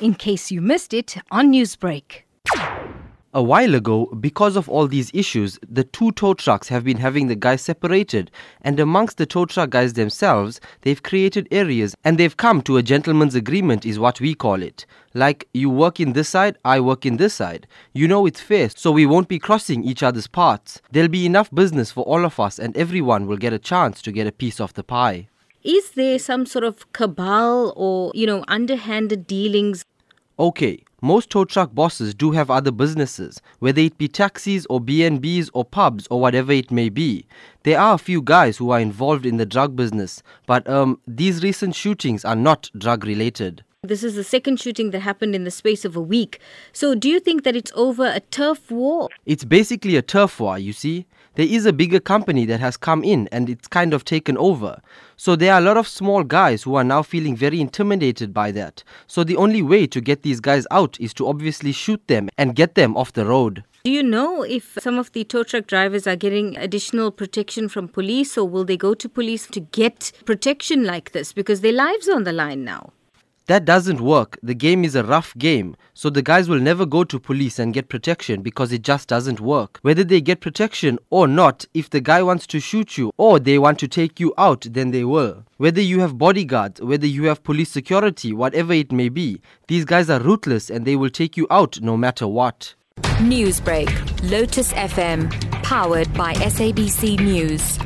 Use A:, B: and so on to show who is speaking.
A: in case you missed it on Newsbreak.
B: A while ago, because of all these issues, the two tow trucks have been having the guys separated, and amongst the tow truck guys themselves, they've created areas and they've come to a gentleman's agreement, is what we call it. Like, you work in this side, I work in this side. You know it's fair, so we won't be crossing each other's paths. There'll be enough business for all of us, and everyone will get a chance to get a piece of the pie.
C: Is there some sort of cabal or, you know, underhanded dealings?
B: Okay, most tow truck bosses do have other businesses, whether it be taxis or B&Bs or pubs or whatever it may be. There are a few guys who are involved in the drug business, but um, these recent shootings are not drug related.
C: This is the second shooting that happened in the space of a week. So, do you think that it's over a turf war?
B: It's basically a turf war, you see. There is a bigger company that has come in and it's kind of taken over. So there are a lot of small guys who are now feeling very intimidated by that. So the only way to get these guys out is to obviously shoot them and get them off the road.
C: Do you know if some of the tow truck drivers are getting additional protection from police or will they go to police to get protection like this because their lives are on the line now?
B: That doesn't work. The game is a rough game. So the guys will never go to police and get protection because it just doesn't work. Whether they get protection or not, if the guy wants to shoot you or they want to take you out, then they will. Whether you have bodyguards, whether you have police security, whatever it may be, these guys are ruthless and they will take you out no matter what.
D: Newsbreak, Lotus FM, powered by SABC News.